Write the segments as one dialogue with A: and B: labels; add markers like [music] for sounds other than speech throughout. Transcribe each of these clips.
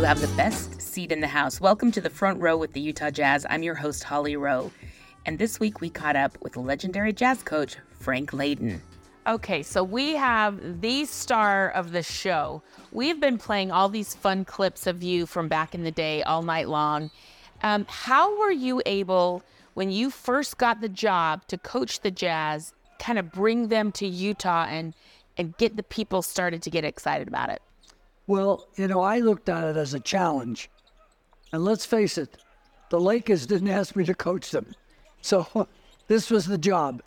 A: you have the best seat in the house. Welcome to the front row with the Utah Jazz. I'm your host, Holly Rowe. And this week we caught up with legendary jazz coach Frank Layden.
B: Okay, so we have the star of the show. We've been playing all these fun clips of you from back in the day all night long. Um, how were you able, when you first got the job to coach the Jazz, kind of bring them to Utah and and get the people started to get excited about it?
C: Well, you know, I looked at it as a challenge. And let's face it, the Lakers didn't [laughs] ask me to coach them. So [laughs] this was the job.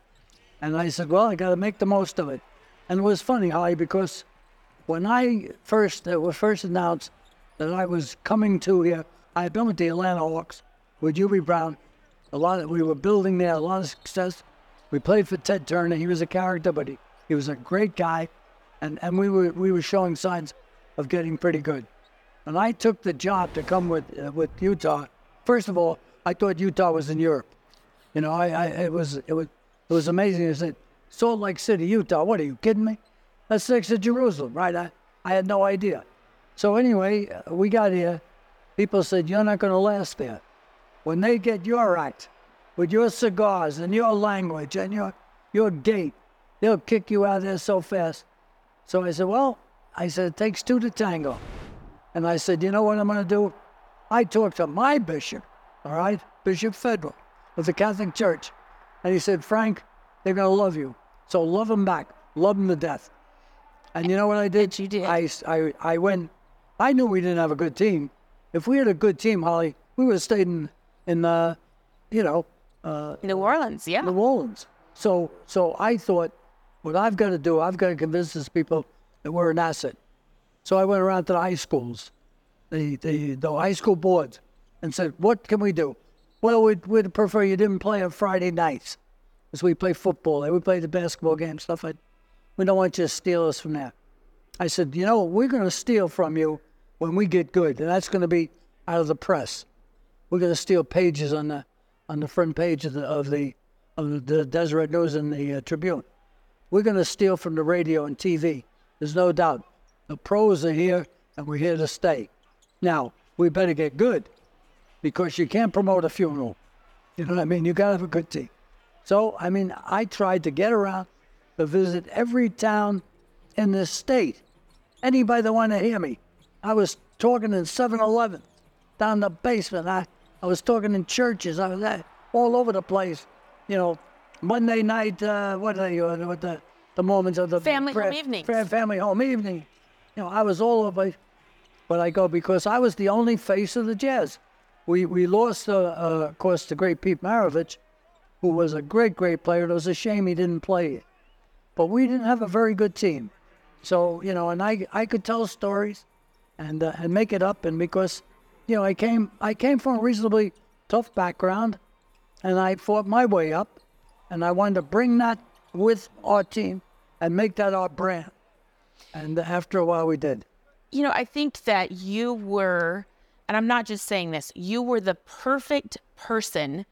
C: And I said, well, I got to make the most of it. And it was funny, Holly, because when I first, it was first announced that I was coming to here, I had been with the Atlanta Hawks with Hubie Brown. A lot of, we were building there, a lot of success. We played for Ted Turner. He was a character, but he, he was a great guy. And, and we were we were showing signs of getting pretty good. And I took the job to come with uh, with Utah. First of all, I thought Utah was in Europe. You know, I, I it was it was it was amazing. I said, Salt Lake City, Utah. What are you kidding me? That's next to Jerusalem, right? I, I had no idea. So anyway, uh, we got here. People said, you're not going to last there. When they get your act, with your cigars and your language and your, your gait, they'll kick you out of there so fast. So I said, well, I said, it takes two to tango. And I said, you know what I'm going to do? I talked to my bishop, all right, Bishop Federal of the Catholic Church. And he said, Frank, they're going to love you. So love them back. Love them to death. And you know what I did?
B: You did.
C: I, I, I went, I knew we didn't have a good team. If we had a good team, Holly, we would have stayed in, in uh, you know, uh,
B: New Orleans, yeah.
C: New Orleans. So, so I thought, what I've got to do, I've got to convince these people that we're an asset. So I went around to the high schools, the, the, the high school boards, and said, what can we do? Well, we'd, we'd prefer you didn't play on Friday nights, because we play football. and We play the basketball game, stuff like We don't want you to steal us from that. I said, you know, we're going to steal from you when we get good, and that's going to be out of the press. We're going to steal pages on the on the front page of the of the of the Deseret News and the uh, Tribune. We're going to steal from the radio and TV. There's no doubt. The pros are here, and we're here to stay. Now we better get good, because you can't promote a funeral. You know what I mean? You got to have a good team. So I mean, I tried to get around to visit every town in this state. Anybody that wanted to hear me, I was talking in 7-Eleven, down the basement. I I was talking in churches. I was all over the place. You know, Monday night. Uh, what are? Uh, what the the moments of the
B: Family home evenings.
C: prayer- family home evening. You know, I was all over. But I go because I was the only face of the Jazz. We we lost, uh, uh, of course, the great Pete Maravich, who was a great great player. It was a shame he didn't play. But we didn't have a very good team. So you know, and I I could tell stories, and uh, and make it up, and because you know, I came I came from a reasonably tough background, and I fought my way up, and I wanted to bring that with our team and make that our brand. And after a while, we did.
B: You know, I think that you were, and I'm not just saying this, you were the perfect person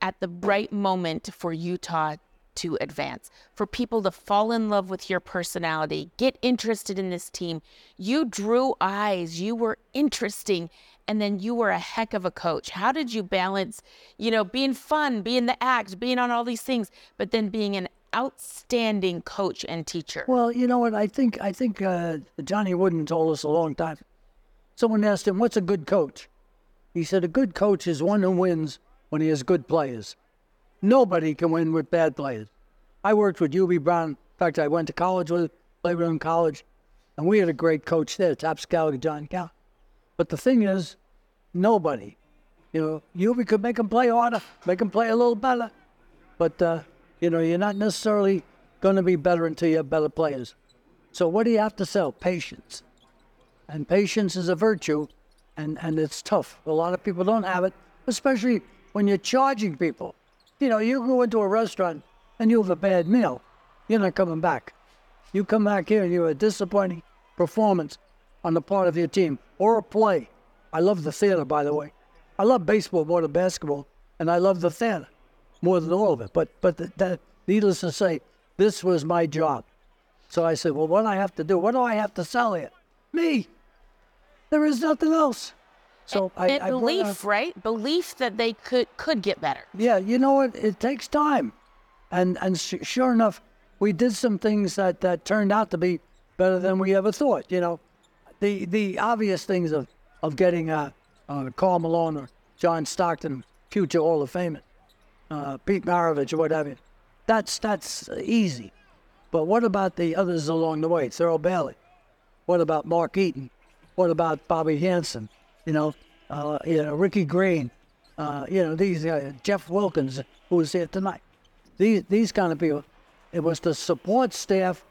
B: at the right moment for Utah to advance, for people to fall in love with your personality, get interested in this team. You drew eyes, you were interesting, and then you were a heck of a coach. How did you balance, you know, being fun, being the act, being on all these things, but then being an outstanding coach and teacher?
C: Well, you know what? I think I think uh, Johnny Wooden told us a long time. Someone asked him, "What's a good coach?" He said, "A good coach is one who wins when he has good players. Nobody can win with bad players." I worked with Hubie Brown. In fact, I went to college with, played with him in college, and we had a great coach there, Top Scout John Cal. But the thing is, nobody, you know, Hubie could make them play harder, make them play a little better, but uh, you know, you're not necessarily going to be better until you have better players. So what do you have to sell? Patience. And patience is a virtue, and, and it's tough. A lot of people don't have it, especially when you're charging people. You know, you go into a restaurant and you have a bad meal, you're not coming back. You come back here and you have a disappointing performance on the part of your team or a play. I love the theater, by the way. I love baseball more than basketball, and I love the theater more than all of it. But but th- that, needless to say, this was my job. So I said, well, what do I have to do? What do I have to sell here? Me. There is nothing else. So I,
B: and
C: I
B: belief,
C: up-
B: right? Belief that they could could get better.
C: yeah, you know what? It takes time, and and s- sure enough, we did some things that that turned out to be better than we ever thought. You know, the the obvious things of of getting uh, uh Karl Malone or John Stockton, future Hall of Famer, uh, Pete Maravich or what have you. That's that's easy. But what about the others along the way? Thurl Bailey. What about Mark Eaton? What about Bobby Hansen? You know, uh, you know Ricky Green. Uh, you know these uh, Jeff Wilkins, who was here tonight. These these kind of people. It was the support staff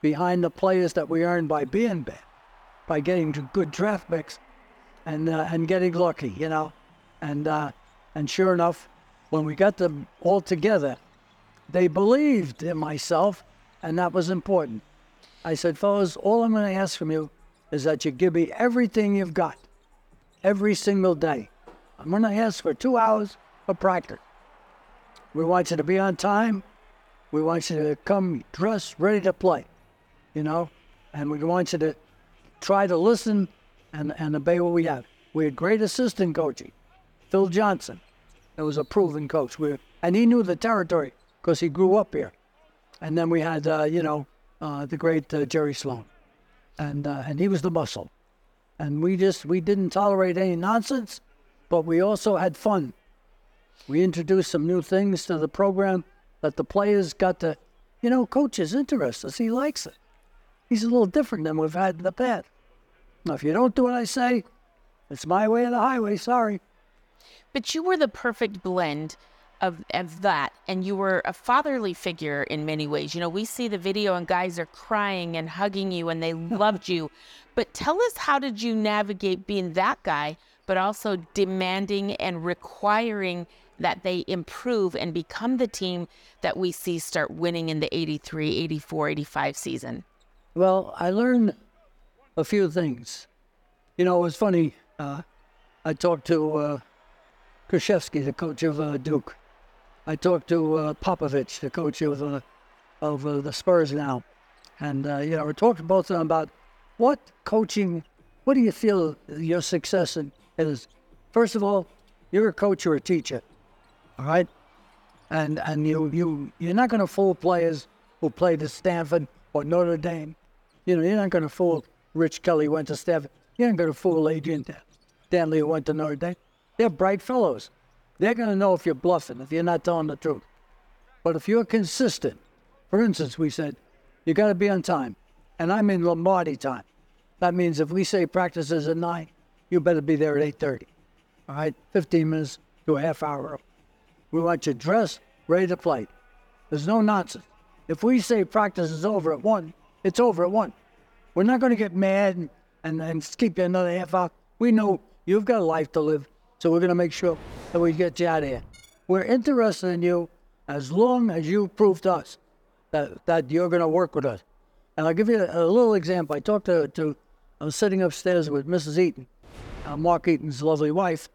C: behind the players that we earned by being bad, by getting to good draft picks, and uh, and getting lucky. You know, and uh, and sure enough, when we got them all together, they believed in myself, and that was important. I said, fellas, all I'm going to ask from you is that you give me everything you've got, every single day. I'm going to ask for two hours of practice. We want you to be on time. We want you to come dressed, ready to play, you know, and we want you to try to listen and, and obey what we have. We had great assistant coaching, Phil Johnson. It was a proven coach. We, and he knew the territory because he grew up here. And then we had, uh, you know, uh, the great uh, Jerry Sloan, and uh, and he was the muscle. And we just we didn't tolerate any nonsense, but we also had fun. We introduced some new things to the program that the players got to, you know, coach is interested. He likes it. He's a little different than we've had in the past. Now, if you don't do what I say, it's my way or the highway. Sorry.
B: But you were the perfect blend of, of that. And you were a fatherly figure in many ways. You know, we see the video and guys are crying and hugging you and they [laughs] loved you. But tell us how did you navigate being that guy, but also demanding and requiring that they improve and become the team that we see start winning in the 83, 84, 85 season?
C: Well, I learned a few things. You know, it was funny. Uh, I talked to uh, Krzyzewski, the coach of uh, Duke. I talked to uh, Popovich, the coach of uh, of uh, the Spurs now, and uh, you know, we talked both of them about what coaching. What do you feel your success in is? First of all, you're a coach or a teacher, all right, and and you you you're not going to fool players who played at Stanford or Notre Dame. You know, you're not going to fool Rich Kelly went to Stanford. You're not going to fool Adrian Dan- Dantley went to Notre Dame. They're bright fellows. They're going to know if you're bluffing, if you're not telling the truth. But if you're consistent, for instance, we said, you got to be on time. And I'm in Lombardi time. That means if we say practice is at 9, you better be there at 8.30. All right? 15 minutes to a half hour. We want you dressed, ready to play. There's no nonsense. If we say practice is over at 1, it's over at 1. We're not going to get mad and, and, keep you another half hour. We know you've got a life to live, so we're going to make sure that we get you out of here. We're interested in you as long as you prove to us that, that you're going to work with us. And I'll give you a, a little example. I talked to, to, I was sitting upstairs with Mrs. Eaton, uh, Mark Eaton's lovely wife,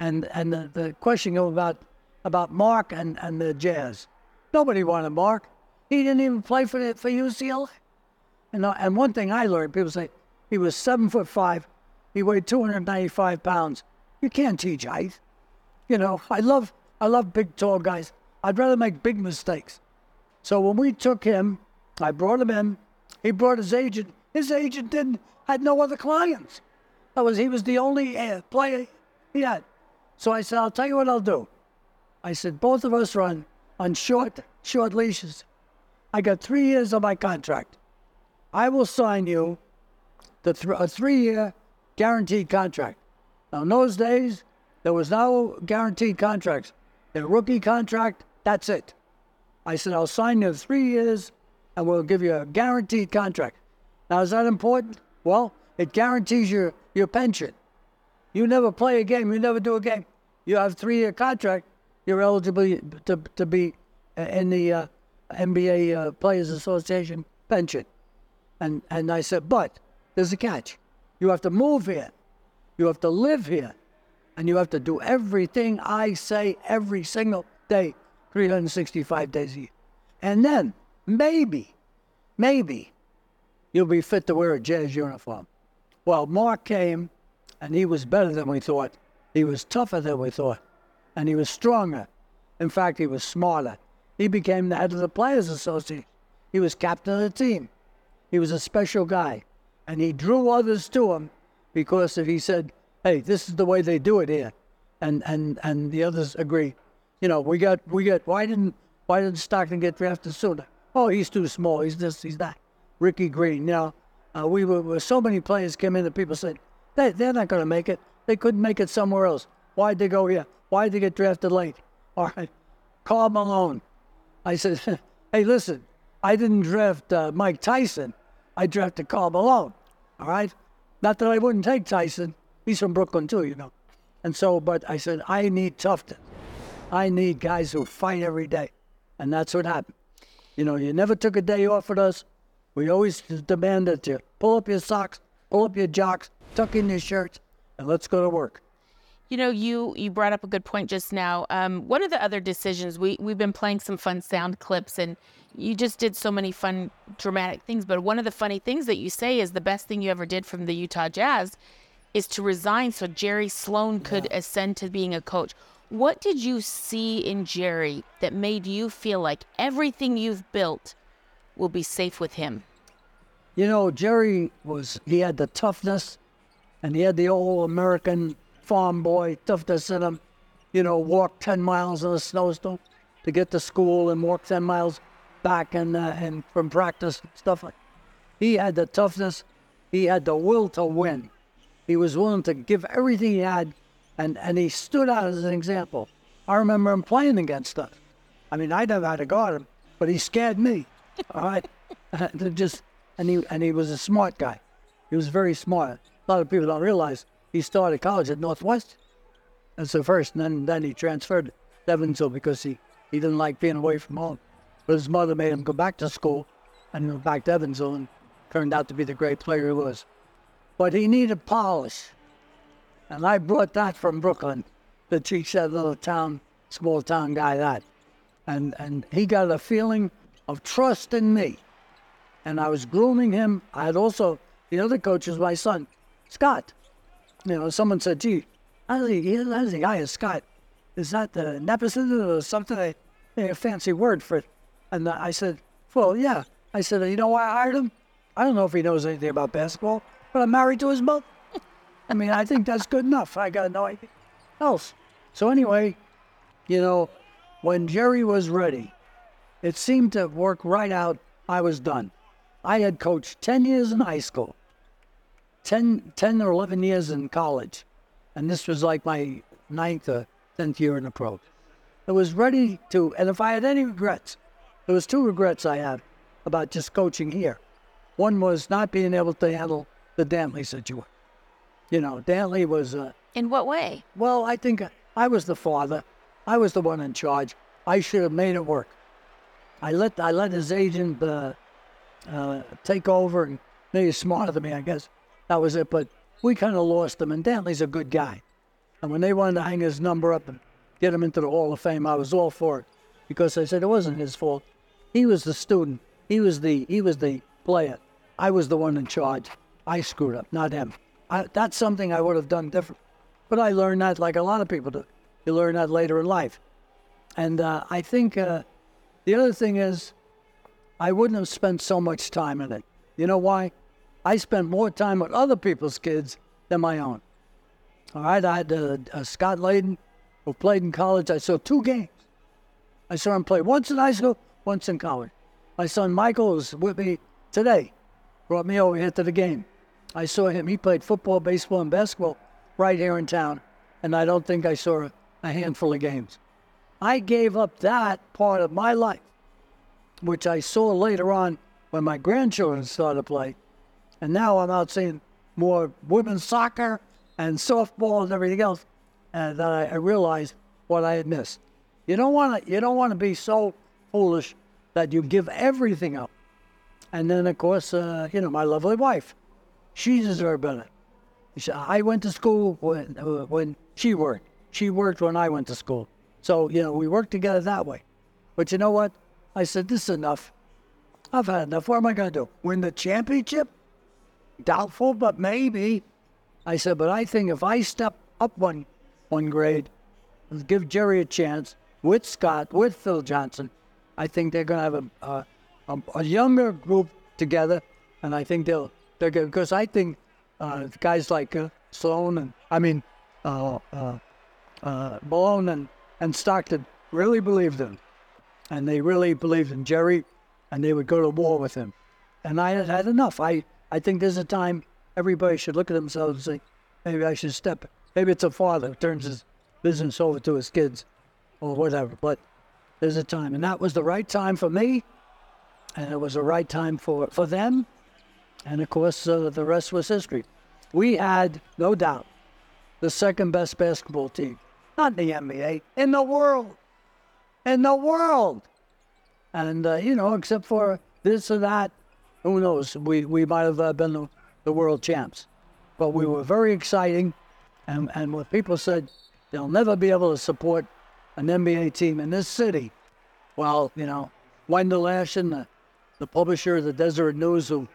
C: and, and the, the question about, about Mark and, and the Jazz. Nobody wanted Mark. He didn't even play for, the, for UCLA. And, and one thing I learned, people say he was seven foot five, he weighed 295 pounds. You can't teach height. You know, I love I love big tall guys. I'd rather make big mistakes. So when we took him, I brought him in. He brought his agent. His agent didn't had no other clients. That was he was the only uh, player he had. So I said, I'll tell you what I'll do. I said, both of us run on short short leashes. I got three years of my contract. I will sign you the th- a three-year guaranteed contract. Now, in those days, there was no guaranteed contracts. A rookie contract, that's it. I said, I'll sign you three years and we'll give you a guaranteed contract. Now, is that important? Well, it guarantees your, your pension. You never play a game, you never do a game. You have three year contract, you're eligible to, to be in the uh, NBA uh, Players Association pension. And, and I said, but there's a catch. You have to move here. You have to live here. And you have to do everything I say every single day, 365 days a year. And then maybe, maybe you'll be fit to wear a jazz uniform. Well, Mark came And he was better than we thought. He was tougher than we thought. And he was stronger. In fact, he was smarter. He became the head of the Players Association. He was captain of the team. He was a special guy. And he drew others to him because if he said, hey, this is the way they do it here. And, and, and the others agree. You know, we got, we got, why didn't, why didn't Stockton get drafted sooner? Oh, he's too small. He's this, he's that. Ricky Green. Now, uh, we were, so many players came in that people said, they, they're not going to make it. They couldn't make it somewhere else. Why'd they go here? Why'd they get drafted late? [laughs] All right. Karl Malone. I said, [laughs] hey, listen, I didn't draft uh, Mike Tyson. I drafted Karl Malone. All right. Not that I wouldn't take Tyson. He's from Brooklyn too, you know. And so, but I said, I need toughness. I need guys who fight every day. And that's what happened. You know, you never took a day off with us. We always demanded you pull up your socks, pull up your jocks, tuck in your shirts, and let's go to work.
B: You know, you you brought up a good point just now. Um, one of the other decisions we we've been playing some fun sound clips, and you just did so many fun dramatic things. But one of the funny things that you say is the best thing you ever did from the Utah Jazz is to resign so Jerry Sloan could yeah. ascend to being a coach. What did you see in Jerry that made you feel like everything you've built will be safe with him?
C: You know, Jerry was, he had the toughness and he had the old American farm boy tough toughness in him. You know, walk 10 miles in a snowstorm to get to school and walk 10 miles back and, uh, and from practice, stuff like He had the toughness, he had the will to win. He was willing to give everything he had, and, and he stood out as an example. I remember him playing against us. I mean, I never had to guard him, but he scared me. All right, [laughs] just and he and he was a smart guy. He was very smart. A lot of people don't realize he started college at Northwest as the first, and then then he transferred to Evansville because he he didn't like being away from home. But his mother made him go back to school and go back to Evansville, and turned out to be the great player he was but he needed polish. And I brought that from Brooklyn to teach that little town, small town guy that. And, and he got a feeling of trust in me. And I was grooming him. I had also, the other coach was my son, Scott. You know, someone said, gee, how's he, how's the guy is Scott? Is that the nepotism or something? A, a fancy word for it. And I said, well, yeah. I said, you know why I hired him? I don't know if he knows anything about basketball but I'm married to his mother. [laughs] I mean, I think that's good enough. I got no idea else. So anyway, you know, when Jerry was ready, it seemed to work right out. I was done. I had coached 10 years in high school, 10, 10 or 11 years in college, and this was like my ninth or 10th year in the pro. I was ready to, and if I had any regrets, there was two regrets I had about just coaching here. One was not being able to handle the Dantley situation. You know, Dantley was. Uh,
B: in what way?
C: Well, I think I was the father. I was the one in charge. I should have made it work. I let I let his agent uh, uh, take over, and he was smarter than me, I guess. That was it. But we kind of lost him, and Dantley's a good guy. And when they wanted to hang his number up and get him into the Hall of Fame, I was all for it because I said it wasn't his fault. He was the student. He was the he was the player. I was the one in charge. I screwed up, not him. I, that's something I would have done different. But I learned that like a lot of people do. You learn that later in life. And uh, I think uh, the other thing is, I wouldn't have spent so much time in it. You know why? I spent more time with other people's kids than my own. All right, I had uh, uh, Scott Layden, who played in college. I saw two games. I saw him play once in high school, once in college. My son Michael was with me today, brought me over here to the game. I saw him. He played football, baseball, and basketball right here in town, and I don't think I saw a handful of games. I gave up that part of my life, which I saw later on when my grandchildren started to play, and now I'm out seeing more women's soccer and softball and everything else, and that I, I realized what I had missed. You don't want to. You don't want to be so foolish that you give everything up. And then, of course, uh, you know, my lovely wife she deserved better. I went to school when, uh, when she worked. She worked when I went to school. So, you know, we worked together that way. But you know what? I said, this is enough. I've had enough. What am I going to do? Win the championship? Doubtful, but maybe. I said, but I think if I step up one one grade and give Jerry a chance with Scott, with Phil Johnson, I think they're going to have a, a, a, younger group together, and I think they'll they're good because I think uh, guys like uh, Sloan and I mean uh, uh, uh, Malone and, and Stockton really believed in and they really believed in Jerry, and they would go to war with him, and I had had enough. I I think there's a time everybody should look at themselves and say, maybe I should step. Maybe it's a father who turns his business over to his kids, or whatever. But there's a time, and that was the right time for me, and it was the right time for for them, and of course uh, the rest was history. We had no doubt the second best basketball team, not in the NBA, in the world, in the world, and uh, you know, except for this or that, who knows? We we might have uh, been the, the world champs, but we were very exciting, and and when people said they'll never be able to support an NBA team in this city. Well, you know, Wendell Ashton, the, the publisher of the Deseret News, who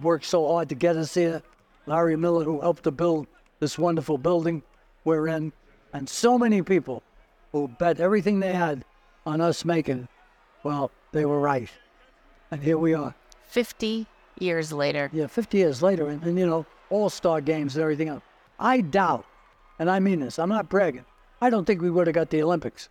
C: worked so hard to get us here, Larry Miller, who helped to build this wonderful building we're in, and so many people who bet everything they had on us making. Well, they were right. And here we are.
B: 50 years later.
C: Yeah, 50 years later, and, and you know, all star games and everything else. I doubt, and I mean this, I'm not bragging, I don't think we would have got the Olympics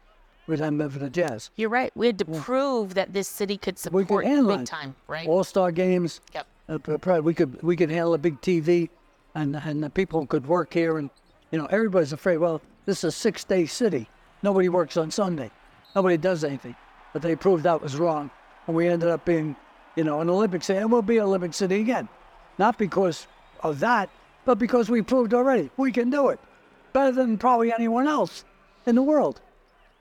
C: with for the Jazz.
B: You're right. We had to prove that this city could support We
C: could handle
B: big time, right?
C: All star games.
B: Yep.
C: Uh, we could we could handle a big TV, and and the people could work here, and you know everybody's afraid. Well, this is a six day city. Nobody works on Sunday. Nobody does anything. But they proved that was wrong, and we ended up being, you know, an Olympic city, and we'll be an Olympic city again, not because of that, but because we proved already we can do it better than probably anyone else in the world.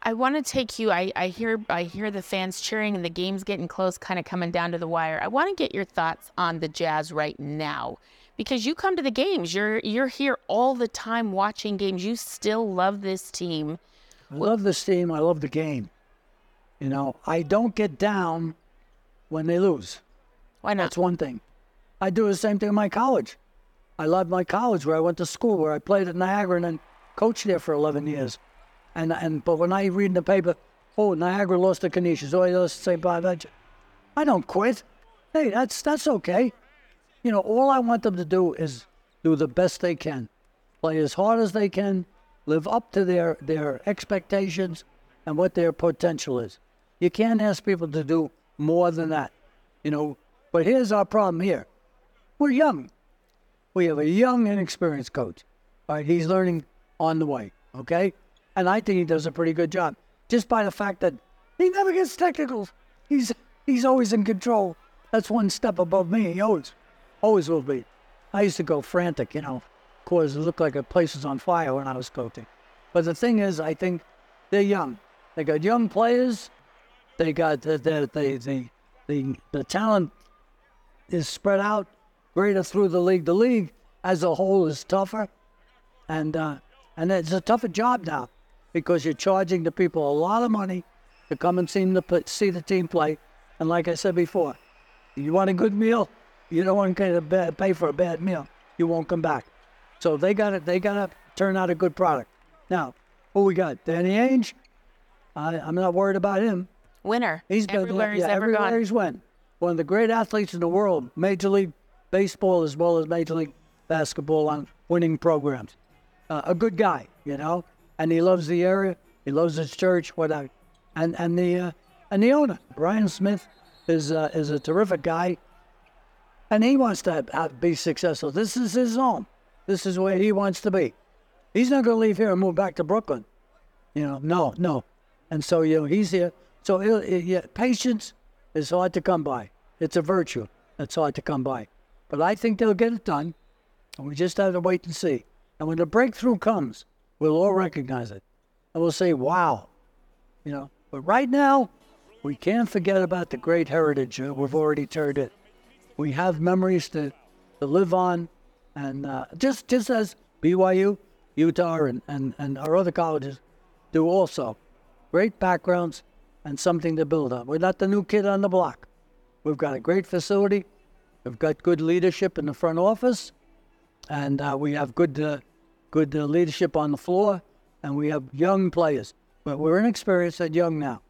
B: I want to take you. I, I hear I hear the fans cheering and the game's getting close, kind of coming down to the wire. I want to get your thoughts on the Jazz right now, because you come to the games. You're you're here all the time watching games. You still love this team.
C: I love this team. I love the game. You know, I don't get down when they lose.
B: Why not?
C: That's one thing. I do the same thing in my college. I love my college where I went to school, where I played at Niagara and then coached there for 11 years. And and but when I read in the paper, oh Niagara lost to Canisius, oh they lost to St. Bonaventure, I don't quit. Hey, that's that's okay. You know, all I want them to do is do the best they can, play as hard as they can, live up to their their expectations and what their potential is. You can't ask people to do more than that. You know, but here's our problem here. We're young. We have a young, inexperienced coach. All right, he's learning on the way, okay? And I think he does a pretty good job. Just by the fact that he never gets technicals. He's he's always in control. That's one step above me. He always always will be. I used to go frantic, you know, cause it looked like a place was on fire when I was coaching. But the thing is, I think they're young. They got young players. They got the the the the, the, talent is spread out greater through the league. The league as a whole is tougher, and uh, and it's a tougher job now because you're charging the people a lot of money to come and see the see the team play. And like I said before, you want a good meal, you don't want to pay for a bad meal. You won't come back. So they got to they got to turn out a good product. Now, who we got? Danny Ainge. I, I'm not worried about him.
B: Winner.
C: He's been
B: everywhere he's
C: yeah,
B: ever
C: everywhere
B: gone.
C: he's went. One of the great athletes in the world, Major League Baseball as well as Major League Basketball on winning programs. Uh, a good guy, you know, and he loves the area. He loves his church, whatever. And and the uh, and the owner, Ryan Smith, is uh, is a terrific guy, and he wants to have, have, be successful. This is his home. This is where he wants to be. He's not going to leave here and move back to Brooklyn. You know, no, no. And so, you know, he's here. So, it, it, yeah, patience is hard to come by. It's a virtue that's hard to come by. But I think they'll get it done. And we just have to wait and see. And when the breakthrough comes, we'll all recognize it. And we'll say, wow. You know, but right now, we can't forget about the great heritage uh, we've already turned it. We have memories to, to live on. And uh, just, just as BYU, Utah, and, and, and our other colleges do also. Great backgrounds and something to build on. We're not the new kid on the block. We've got a great facility. We've got good leadership in the front office. and uh, we have good uh, good uh, leadership on the floor, and we have young players. But we're inexperienced and young now.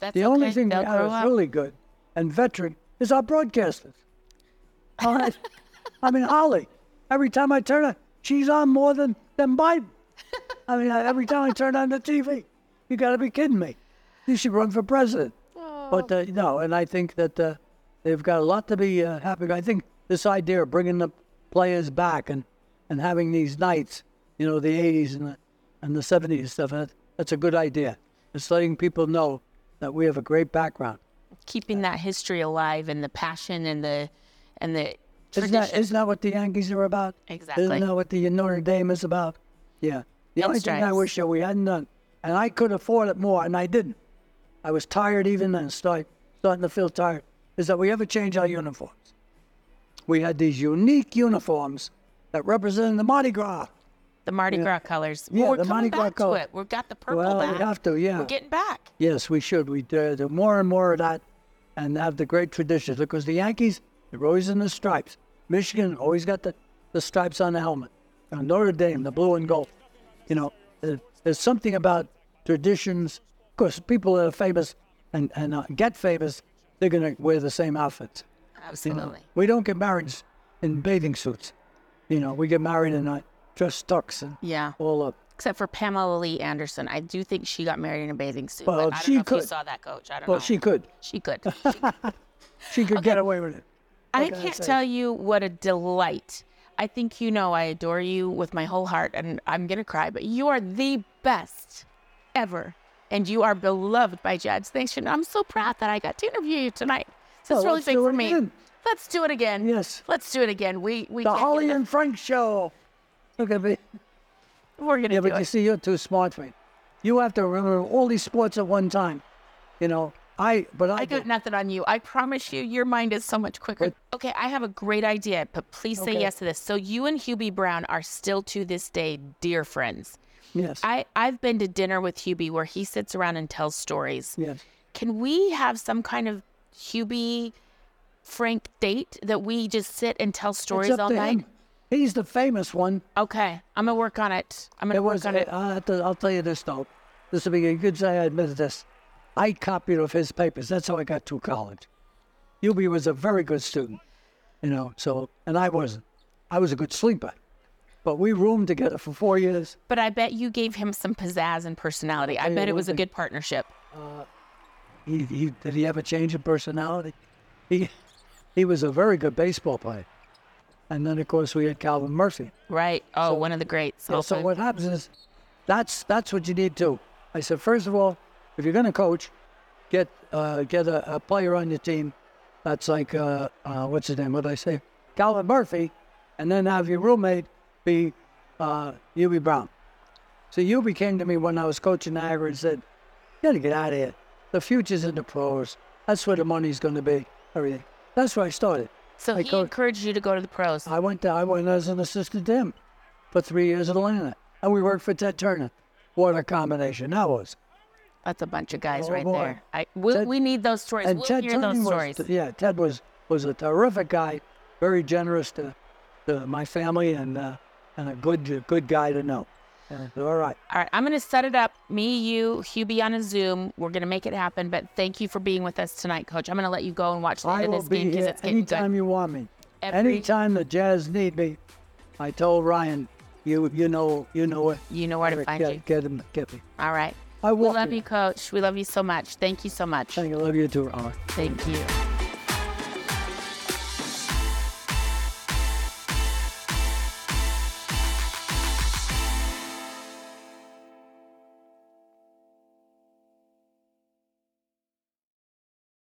B: That's
C: The only
B: okay.
C: thing we
B: They'll
C: have is really good and veteran is our broadcasters. [laughs] Right. I mean, Holly, every time I turn on, she's on more than, than Biden. I mean, every time I turn on the TV, you got to be kidding me. You should run for president. But uh, no, and I think that uh, they've got a lot to be uh, happy. I think this idea of bringing the players back and, and having these nights, you know, the 80s and the, and the 70s stuff, that, that's a good idea. It's letting people know that we have a great background.
B: keeping that history alive and the passion and the and the
C: Isn't that,
B: tradition.
C: isn't that what the Yankees are about?
B: Exactly.
C: Isn't that what the Notre Dame is about? Yeah. The only thing I wish that we hadn't done, and I could afford it more, and I didn't. I was tired even then, start, starting to feel tired, is that we ever change our uniforms. We had these unique uniforms that represented the Mardi Gras.
B: the Mardi Gras colors.
C: Yeah,
B: well, we're
C: the
B: coming
C: Mardi Gras
B: back
C: color.
B: to it. We've got the purple
C: well,
B: back.
C: we have to, yeah.
B: We're getting back.
C: Yes, we should. We do, do more and more of that and have the great traditions because the Yankees, they're always in the stripes. Michigan always got the, the stripes on the helmet. Uh, Notre Dame, the blue and gold. You know, there's something about traditions. Of course, people that are famous and, and uh, get famous, they're going to wear the same outfits. you know.
B: Absolutely.
C: We don't get married in bathing suits. You know, we get married in uh, dress tux and
B: Yeah.
C: all up.
B: Except for Pamela Lee Anderson. I do think she got married in a bathing suit.
C: Well,
B: but I don't
C: she
B: know if you
C: could.
B: saw that coach. I don't know.
C: Well,
B: know.
C: she could.
B: she could. [laughs]
C: She could get away with it.
B: I
C: can I
B: can't
C: say?
B: tell you what a delight. I think you know I adore you with my whole heart, and I'm gonna cry. But you are the best ever, and you are beloved by Jazz Nation. I'm so proud that I got to interview you tonight. So it's
C: Well,
B: really big for me.
C: again.
B: Let's do it again.
C: Yes.
B: Let's do it again. We we
C: The Holly and Frank Show. Look at me.
B: we're gonna
C: Yeah, but you
B: it.
C: see, you're too smart for me. You have to remember all these sports at one time. You know, I, but I,
B: I got nothing on you. I promise you, your mind is so much quicker. Okay, I have a great idea, but please say
C: Okay.
B: yes to this. So you and Hubie Brown are still to this day dear friends.
C: Yes,
B: I, I've been to dinner with Hubie where he sits around and tells stories.
C: yes.
B: Can we have some kind of Hubie Frank date that we just sit and tell stories all night?
C: him. He's the famous one.
B: Okay, I'm gonna work on it. I'm gonna work
C: was.
B: on it.
C: Uh, I have to, I'll tell you this though. This will be a good say I admitted this. I copied of his papers. That's how I got to college. Hubie was a very good student, you know. So, and I wasn't. I was a good sleeper, but we roomed together for four years.
B: But I bet you gave him some pizzazz and personality. I
C: you
B: bet it was a good partnership.
C: He, he did he ever change in personality? He he was a very good baseball player. And then of course we had Calvin Murphy.
B: Right. Oh, one of the greats.
C: Yeah, so what happens is that's that's what you need to. I said first of all, if you're gonna coach, get uh, get a, a player on your team that's like uh, uh, what's his name? What did I say? Calvin Murphy, and then have your roommate be uh, Hubie Brown. So Hubie came to me when I was coaching Niagara and said, "You gotta get out of here. The future's in the pros. That's where the money's gonna be. Everything." That's where I started.
B: So
C: I
B: he
C: coach-
B: encouraged you to go to the pros.
C: I went to, I went as an assistant to him for three years at Atlanta. And we worked for Ted Turner. What a combination that was.
B: That's a bunch of guys
C: Oh,
B: right
C: boy.
B: there. I we,
C: Ted-
B: we need those stories.
C: And
B: we'll
C: Ted
B: hear
C: Turner
B: those
C: was, yeah, Ted was, was a terrific guy, very generous to, to my family and, uh, and a good, good guy to know. All right.
B: All right, I'm going to set it up. Me, you, Hubie on a Zoom. We're going to make it happen. But thank you for being with us tonight, Coach. I'm going to let you go and watch the
C: I
B: end of this game because it's getting
C: anytime
B: good.
C: you want me.
B: Every-
C: Anytime the Jazz need me, I told Ryan, you you know you know it.
B: You know where to find
C: get,
B: you.
C: Get him, get me.
B: All right.
C: I
B: love
C: you.
B: you, Coach. We love you so much. Thank you so much.
C: Thank you. Love you too, Robert.
B: Thank you.